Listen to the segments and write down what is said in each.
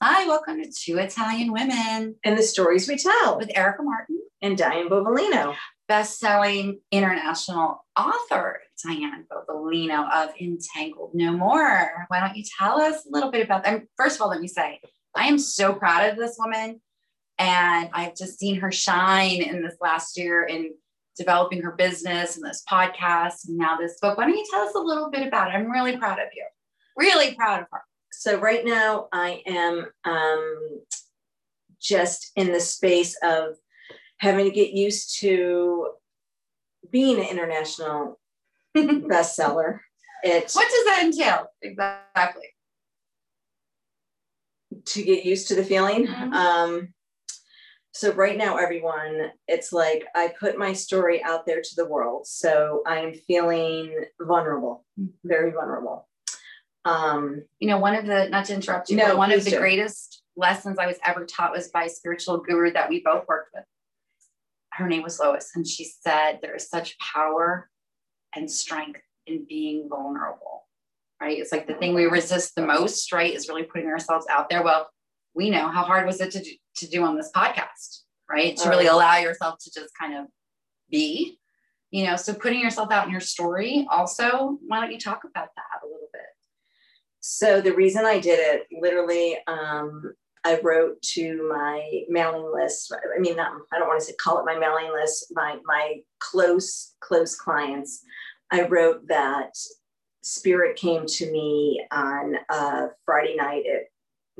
Hi, welcome to Two Italian Women. And the stories we tell. With Erica Martin. And Diane Bovalino, best-selling international author Diane Bovalino of Entangled No More. Why don't you tell us a little bit about them? First of all, let me say I am so proud of this woman, and I've just seen her shine in this last year in developing her business and this podcast and now this book. Why don't you tell us a little bit about it? I'm really proud of you. Really proud of her. So right now I am um, just in the space of having to get used to being an international bestseller. It what does that entail exactly? To get used to the feeling. Mm-hmm. Um, so right now everyone it's like i put my story out there to the world. So i'm feeling vulnerable mm-hmm. very vulnerable. Um you know one of the not to interrupt you no, but one of the do. greatest lessons i was ever taught was by a spiritual guru that we both worked with. Her name was lois and she said there is such power and strength in being vulnerable right? It's like the thing we resist the most right is really putting ourselves out there. Well we know how hard was it to do, to do on this podcast, right? To really allow yourself to just kind of be, you know, so putting yourself out in your story also, why don't you talk about that a little bit? So the reason I did it, literally, um, I wrote to my mailing list. I mean, not, I don't want to say call it my mailing list, my my close, close clients. I wrote that spirit came to me on a Friday night at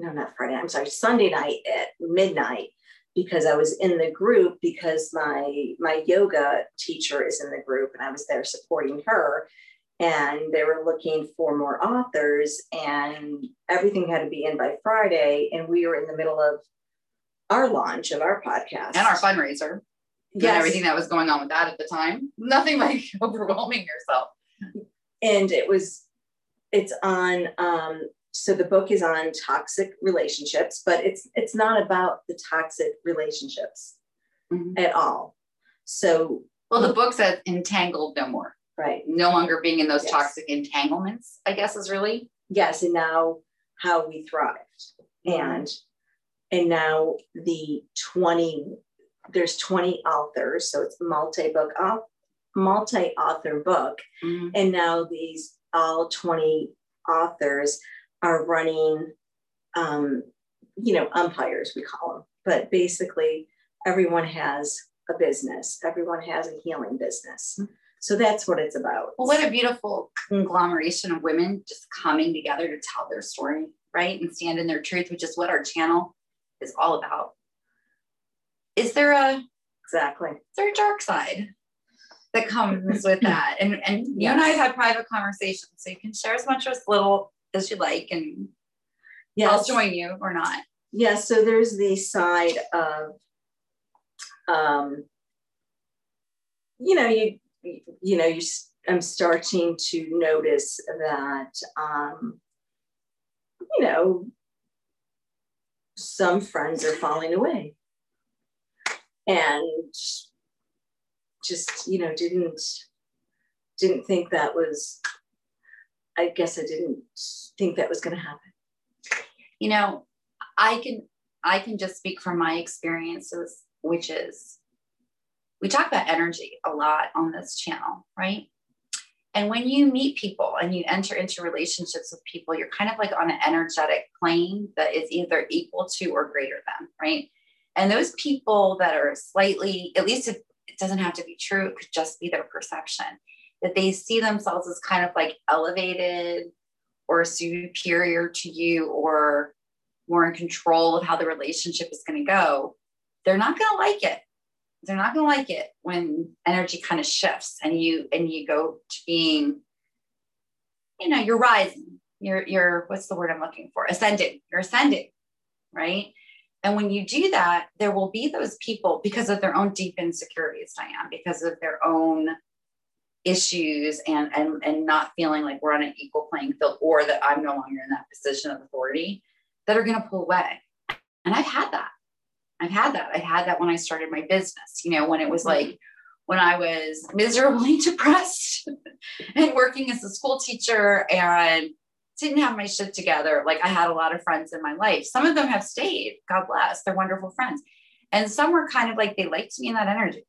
no, not Friday, I'm sorry, Sunday night at midnight because I was in the group because my my yoga teacher is in the group and I was there supporting her. And they were looking for more authors and everything had to be in by Friday. And we were in the middle of our launch of our podcast. And our fundraiser. Yes. and everything that was going on with that at the time. Nothing like overwhelming yourself. And it was it's on um, so the book is on toxic relationships but it's it's not about the toxic relationships mm-hmm. at all so well the book says entangled no more right no longer being in those yes. toxic entanglements i guess is really yes and now how we thrived mm-hmm. and and now the 20 there's 20 authors so it's multi-book multi-author book mm-hmm. and now these all 20 authors are running, um, you know, umpires, we call them. But basically, everyone has a business, everyone has a healing business. So that's what it's about. Well, what a beautiful conglomeration of women just coming together to tell their story, right? And stand in their truth, which is what our channel is all about. Is there a exactly is there a dark side that comes with that? And and you yes. and I have had private conversations, so you can share as much as little as you like and yes. I'll join you or not. Yeah, so there's the side of um you know, you you know, you I'm starting to notice that um you know some friends are falling away and just you know didn't didn't think that was I guess I didn't think that was going to happen. You know, I can I can just speak from my experiences, which is we talk about energy a lot on this channel, right? And when you meet people and you enter into relationships with people, you're kind of like on an energetic plane that is either equal to or greater than, right? And those people that are slightly, at least it, it doesn't have to be true, it could just be their perception that they see themselves as kind of like elevated or superior to you or more in control of how the relationship is going to go, they're not going to like it. They're not going to like it when energy kind of shifts and you and you go to being, you know, you're rising. You're you're what's the word I'm looking for? Ascending. You're ascending, right? And when you do that, there will be those people because of their own deep insecurities, Diane, because of their own issues and and and not feeling like we're on an equal playing field or that I'm no longer in that position of authority that are going to pull away. And I've had that. I've had that. I had that when I started my business, you know, when it was mm-hmm. like, when I was miserably depressed and working as a school teacher and didn't have my shit together. Like I had a lot of friends in my life. Some of them have stayed, God bless, they're wonderful friends. And some were kind of like they liked me in that energy.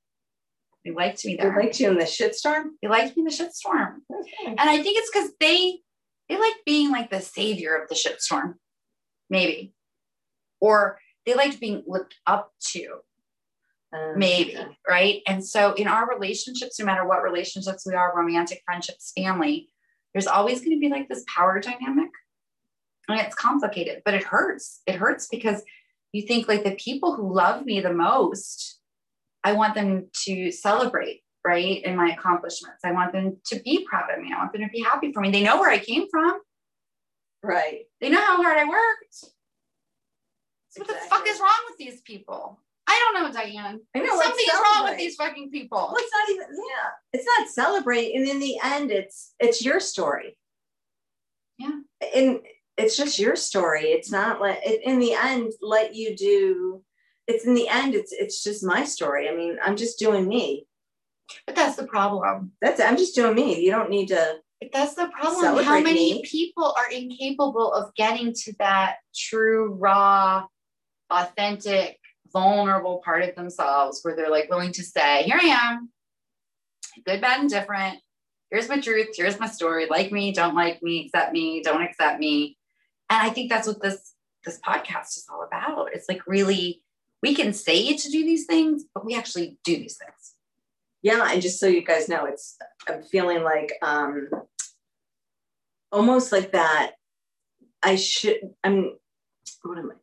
They liked me there. They liked you in the shitstorm? They liked me in the shitstorm. Okay. And I think it's because they they like being like the savior of the shitstorm, maybe. Or they liked being looked up to um, maybe right and so in our relationships no matter what relationships we are romantic friendships family there's always going to be like this power dynamic and it's complicated but it hurts it hurts because you think like the people who love me the most i want them to celebrate right in my accomplishments i want them to be proud of me i want them to be happy for me they know where i came from right they know how hard i worked so exactly. what the fuck is wrong with these people I don't know, Diane. I know something's wrong with these fucking people. Well, it's not even. Yeah, it's not celebrate, and in the end, it's it's your story. Yeah, and it's just your story. It's not like in the end, let you do. It's in the end, it's it's just my story. I mean, I'm just doing me. But that's the problem. That's I'm just doing me. You don't need to. But that's the problem. How many me. people are incapable of getting to that true, raw, authentic vulnerable part of themselves where they're like willing to say, here I am, good, bad, and different. Here's my truth. Here's my story. Like me, don't like me, accept me, don't accept me. And I think that's what this this podcast is all about. It's like really, we can say to do these things, but we actually do these things. Yeah, and just so you guys know, it's I'm feeling like um almost like that. I should. I'm. What am I?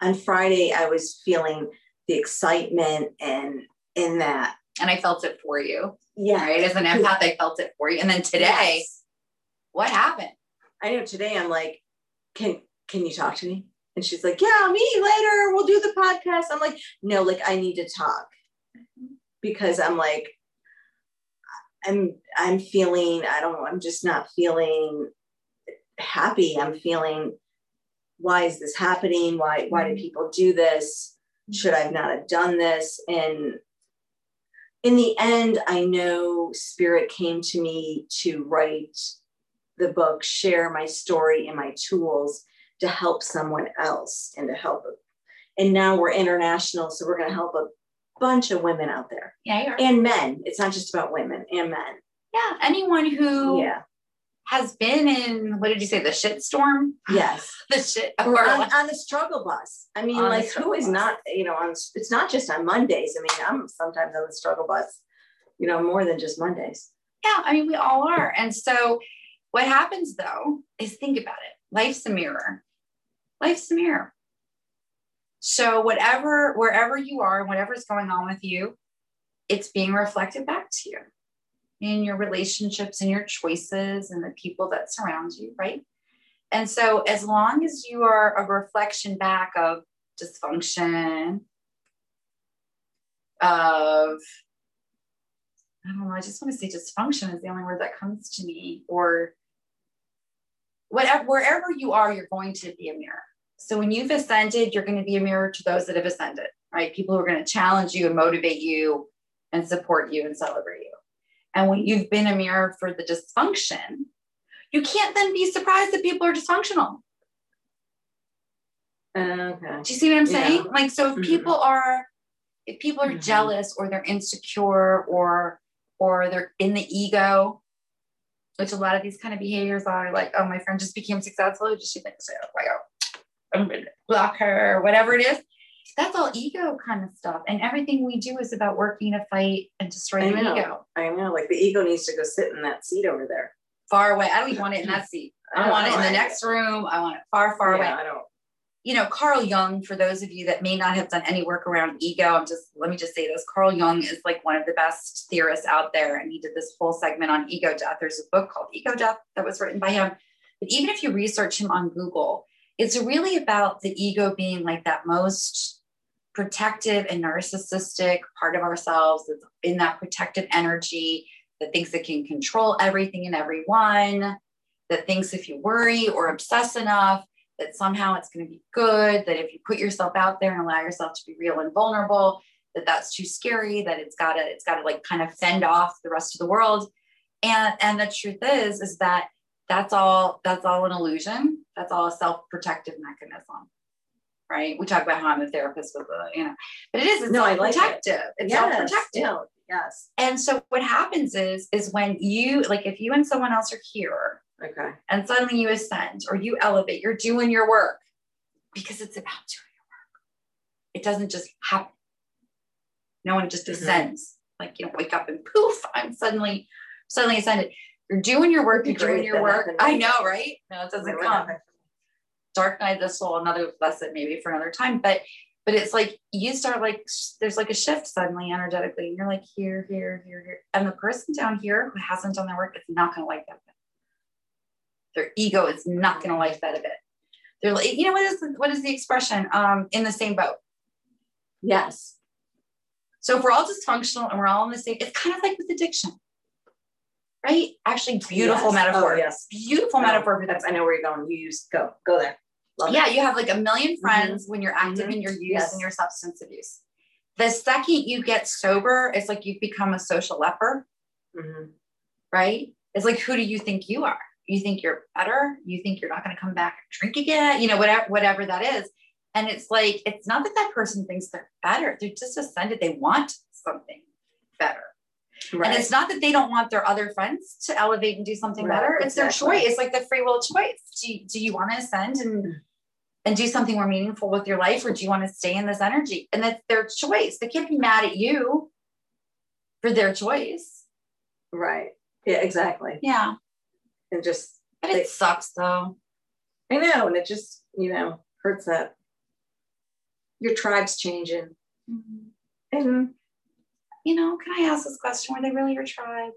on Friday, I was feeling the excitement and in that. And I felt it for you. Yeah. Right. As an empath, I felt it for you. And then today, yes. what happened? I know today I'm like, can can you talk to me? And she's like, Yeah, I'll meet you later. We'll do the podcast. I'm like, no, like I need to talk. Because I'm like, I'm I'm feeling, I don't know, I'm just not feeling happy. I'm feeling why is this happening? Why why do mm-hmm. people do this? Should I not have done this? And in the end, I know spirit came to me to write the book, share my story and my tools to help someone else and to help. And now we're international, so we're going to help a bunch of women out there. Yeah, and men. It's not just about women and men. Yeah, anyone who yeah has been in what did you say the shit storm yes the shit or on, on, the struggle bus i mean like who is bus. not you know on it's not just on mondays i mean i'm sometimes on the struggle bus you know more than just mondays yeah i mean we all are and so what happens though is think about it life's a mirror life's a mirror so whatever wherever you are whatever's going on with you it's being reflected back to you in your relationships and your choices and the people that surround you, right? And so, as long as you are a reflection back of dysfunction, of, I don't know, I just want to say dysfunction is the only word that comes to me, or whatever, wherever you are, you're going to be a mirror. So, when you've ascended, you're going to be a mirror to those that have ascended, right? People who are going to challenge you and motivate you and support you and celebrate you. And when you've been a mirror for the dysfunction, you can't then be surprised that people are dysfunctional. Okay. Do you see what I'm saying? Yeah. Like, so if mm-hmm. people are, if people are mm-hmm. jealous or they're insecure or, or they're in the ego, which a lot of these kind of behaviors are like, oh, my friend just became successful. Just she thinks, oh, like, oh, I'm gonna block her, or whatever it is that's all ego kind of stuff. And everything we do is about working to fight and destroy the ego. I know. Like the ego needs to go sit in that seat over there. Far away. I don't even want it in that seat. I, I want it in the next room. I want it far, far yeah, away. I don't. You know, Carl Jung, for those of you that may not have done any work around ego, I'm just, let me just say this. Carl Jung is like one of the best theorists out there. And he did this whole segment on ego death. There's a book called Ego Death that was written by him. But even if you research him on Google, it's really about the ego being like that most protective and narcissistic part of ourselves that's in that protective energy that thinks it can control everything and everyone, that thinks if you worry or obsess enough, that somehow it's going to be good, that if you put yourself out there and allow yourself to be real and vulnerable, that that's too scary, that it's got to it's got to like kind of fend off the rest of the world. And and the truth is is that that's all that's all an illusion. That's all a self-protective mechanism. Right. We talk about how I'm a therapist with the, you know, but it is it's No, I like it. self-protective. It's Yes, self-protective. yeah, Yes. And so what happens is is when you like if you and someone else are here Okay. and suddenly you ascend or you elevate, you're doing your work because it's about doing your work. It doesn't just happen. No one just Mhm. ascends, like you know, wake up and poof, I'm suddenly suddenly ascended. You're doing your work, you're doing your work. I know, right? No, it doesn't come. Dark night of the soul, another lesson maybe for another time. But but it's like you start like there's like a shift suddenly energetically, and you're like here, here, here, here. And the person down here who hasn't done their work is not gonna like that bit. Their ego is not gonna like that a bit. They're like, you know what is the, what is the expression? Um, in the same boat. Yes. So if we're all dysfunctional and we're all in the same, it's kind of like with addiction. Right? Actually, beautiful Yes. metaphor. Oh, yes. Beautiful Oh, metaphor That's. I know where you're going. You use go go there. Love yeah, you have like a million friends Mm-hmm. when you're active in your use Yes. and your substance abuse. The second you get sober, it's like you've become a social leper, it. Mhm. right? It's like, who do you think you are? You think you're better? You think you're not going to come back and drink again? You know, whatever, whatever that is. And it's like, it's not that that person thinks they're better. They're just ascended. They want something better. Right. And it's not that they don't want their other friends to elevate and do something Right, better. It's their choice. It's like the free will choice. Do you, do you want to ascend and and do something more meaningful with your life, or do you want to stay in this energy? And that's their choice. They can't be mad at you for their choice. right. Yeah, exactly. Yeah. And just But it sucks though. I know, and it just, you know, hurts that your tribe's changing. Mm-hmm. And You know, can I ask this question? Were they really your tribe?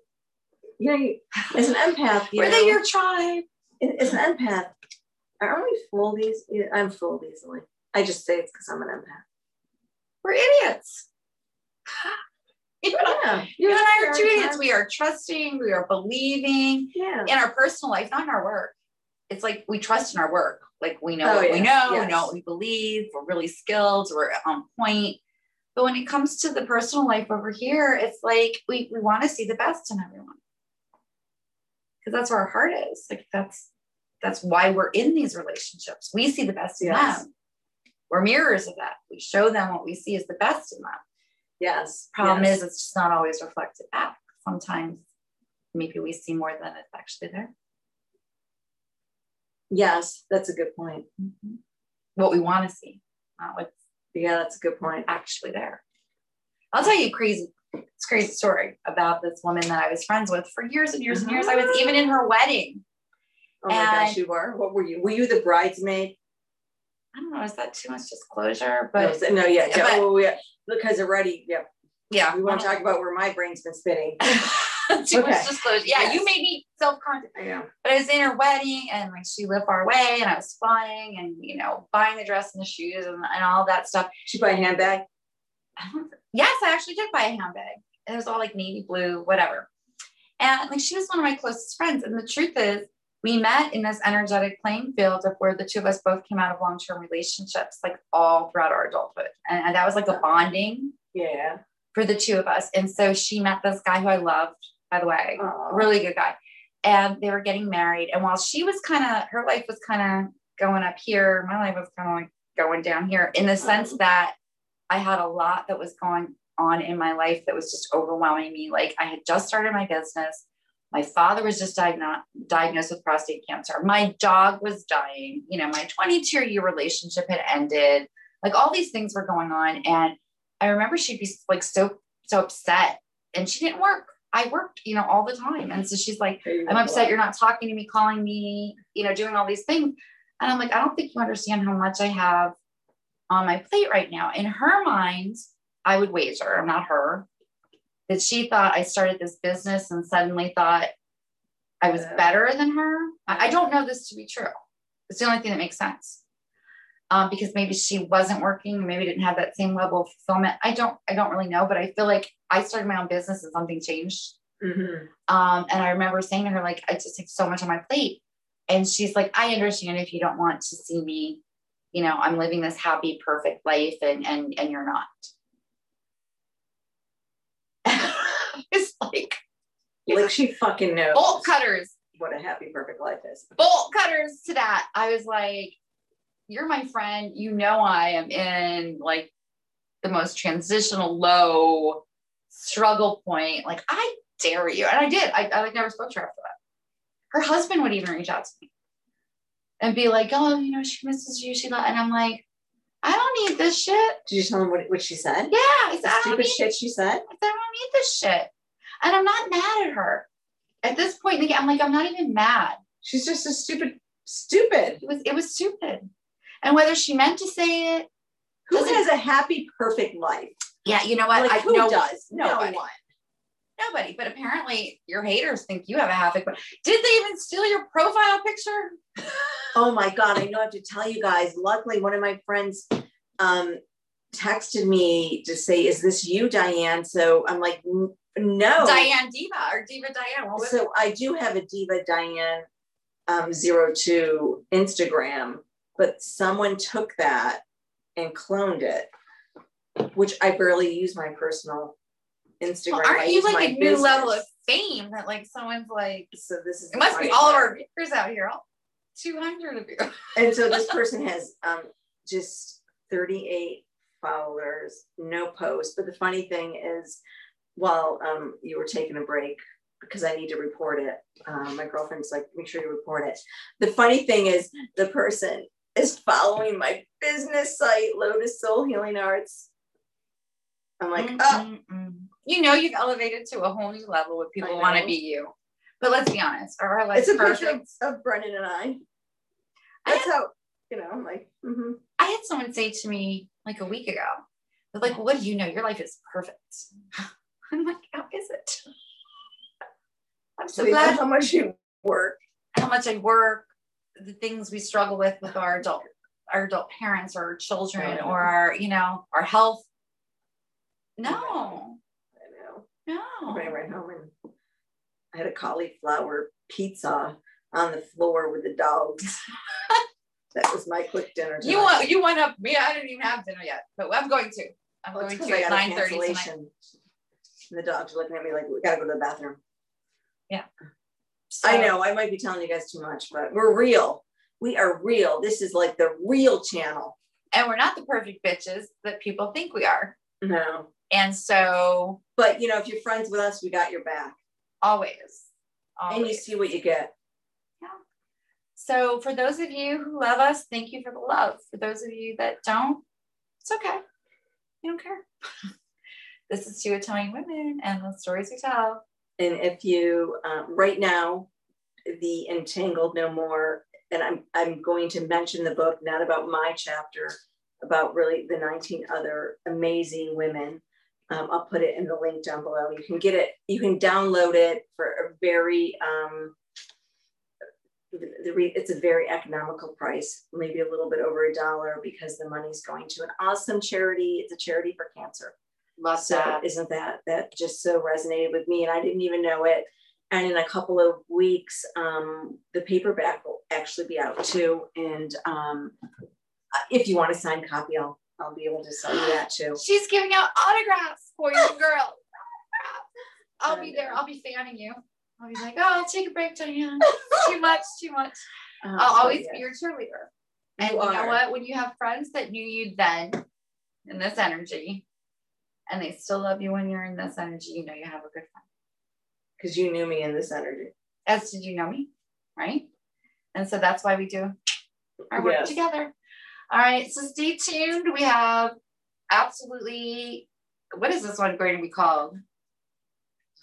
you know, you- as an empath, Were know, they your tribe? as an empath, aren't we fooled these? I'm fooled easily. I just say it's because I'm an empath. We're idiots. You Yeah. you and I are two idiots. We are trusting, we are believing, Yeah. in our personal life, not in our work. It's like we trust in our work. Like we know Oh, what we yes, know, we know what we believe, we're really skilled, we're on point. But when it comes to the personal life over here, it's like we, we want to see the best in everyone. Because that's where our heart is. Like that's that's why we're in these relationships. We see the best in Yes. them. We're mirrors of that. We show them what we see is the best in them. Yes. Problem yes. is it's just not always reflected back. Sometimes maybe we see more than it's actually there. yes, that's a good point. Mm-hmm. what we want to see, not what's Yeah, that's a good point. actually there. I'll tell you a crazy, it's a crazy story about this woman that I was friends with for years and years and years. I was even in her wedding. Oh my gosh, you were. What were you? Were you the bridesmaid? I don't know, is that too much disclosure? But But no, yeah, yeah. but- oh, yeah. Because already, yeah. yeah, We want to talk about where my brain's been spinning. too Okay. much disclosure. Yeah, Yes. you made me self-conscious. I know. But I was in her wedding and like she lived far away and I was flying and you know, buying the dress and the shoes and, and all that stuff. She buy a handbag. Yes, I actually did buy a handbag. It was all like navy blue, whatever. And like she was one of my closest friends. And the truth is, we met in this energetic playing field of where the two of us both came out of long-term relationships, like all throughout our adulthood. And, and that was like a bonding Yeah. for the two of us. And so she met this guy who I loved, by the way, Aw. a really good guy. And they were getting married. And while she was kind of, her life was kind of going up here, my life was kind of like going down here in the sense mm-hmm. that I had a lot that was going on in my life that was just overwhelming me. Like I had just started my business. My father was just diagnosed diagnosed with prostate cancer. My dog was dying. You know, my 22 year relationship had ended. Like all these things were going on. And I remember she'd be like so, so upset. And she didn't work. I worked, you know, all the time. And so she's like, I'm upset you're not talking to me, calling me, you know, doing all these things. And I'm like, I don't think you understand how much I have on my plate right now. In her mind, I would wager, I'm not her, that she thought I started this business and suddenly thought I was better than her. I, don't know this to be true. It's the only thing that makes sense. Um, because maybe she wasn't working, maybe didn't have that same level of fulfillment. I don't, I don't really know, but I feel like I started my own business and something changed Mm-hmm. um, and I remember saying to her, like, I just have so much on my plate. And she's like, I understand if you don't want to see me, you know, I'm living this happy, perfect life and and and you're not. was like, like she fucking knows bolt cutters, what a happy, perfect life is. bolt cutters to that. I was like, you're my friend. You know, I am in like the most transitional low struggle point. Like, I dare you. And I did. I, I like never spoke to her after that. Her husband would even reach out to me and be like, oh, you know, she misses you. She, and I'm like, I don't need this shit. Did you tell him what, what she said? Yeah. I said, I don't stupid shit she said? I said, I don't need this shit. And I'm not mad at her. At this point, like, I'm like, I'm not even mad. She's just a stupid, stupid. It was it was stupid. And whether she meant to say it, Who has a happy, perfect life? yeah, you know what? Like, I who know does? No one. Nobody. But apparently your haters think you have a half Did they even steal your profile picture? Oh my God, I know I have to tell you guys. Luckily, one of my friends um, texted me to say, Is this you, Diane? So I'm like, No. Diane Diva or Diva Diane. What? So I do have a Diva Diane um, 02 Instagram, but someone took that and cloned it, which I barely use my personal Instagram. Well, aren't you like a new level of fame that like someone's like So this is it must be all of our viewers out here, all 200 of you. And so this person has um, just 38 followers, no post. But the funny thing is, while um, you were taking a break, because I need to report it, um, my girlfriend's like, make sure you report it. The funny thing is, the person is following my business site, Lotus Soul Healing Arts. I'm like, mm, oh, Mm-mm-mm. you know, you've elevated to a whole new level where people want to be you. But let's be honest, are our lives it's a perfect? picture of, of Brennan and I. I That's how, you know, I'm like, mhm. I had someone say to me like a week ago, they're like, what do you know? Your life is perfect. I'm like, how is it? I'm so know glad how much you work. how much I work, the things we struggle with with our adult our adult parents or children or our, you know, our health. No, I know. no. I ran right home and I had a cauliflower pizza on the floor with the dogs. that was my quick dinner. You tonight. want you went up me. I didn't even have dinner yet, but I'm going to. I'm Well, going to at got a nine thirty tonight. cancellation. And the dogs are looking at me like, we gotta go to the bathroom. So, I know, I might be telling you guys too much, but we're real. We are real. This is like the real channel. and we're not the perfect bitches that people think we are. No. And so But you know, if you're friends with us, we got your back. always, And you see what you get. Yeah. So for those of you who love us, thank you for the love. For those of you that don't, it's okay. You don't care. this is two Italian women and the stories we tell. And if you, um, right now, the Entangled No More, and I'm, I'm going to mention the book, not about my chapter, about really the 19 other amazing women. Um, I'll put it in the link down below. You can get it, you can download it for a very, um, the, the re, it's a very economical price, maybe a little bit over a dollar because the money's going to an awesome charity. It's a charity for cancer. Love So that. isn't that that just so resonated with me and I didn't even know it. And in a couple of weeks, um, the paperback will actually be out too. And um, if you want a signed copy, I'll I'll be able to sell you that too. She's giving out autographs for you, girl. I'll be there. I'll be fanning you. I'll be like, oh, I'll take a break, Diane. too much, too much. Um, I'll always yeah. be your cheerleader. And you, know what? When you have friends that knew you then in this energy, and they still love you when you're in this energy, you know you have a good friend. because you knew me in this energy. As did you know me, right? And so that's why we do our work Yes. together. All right, so stay tuned. We have absolutely what is this one going to be called?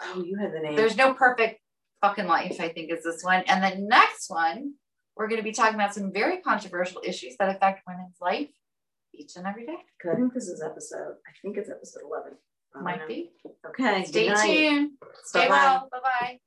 Oh, you had the name. There's no perfect fucking life, I think is this one. And the next one, we're going to be talking about some very controversial issues that affect women's life each and every day. Good. I think this is episode. I think it's episode eleven. Might know. be. Okay. Stay tuned. Stay Bye-bye. well. Bye bye.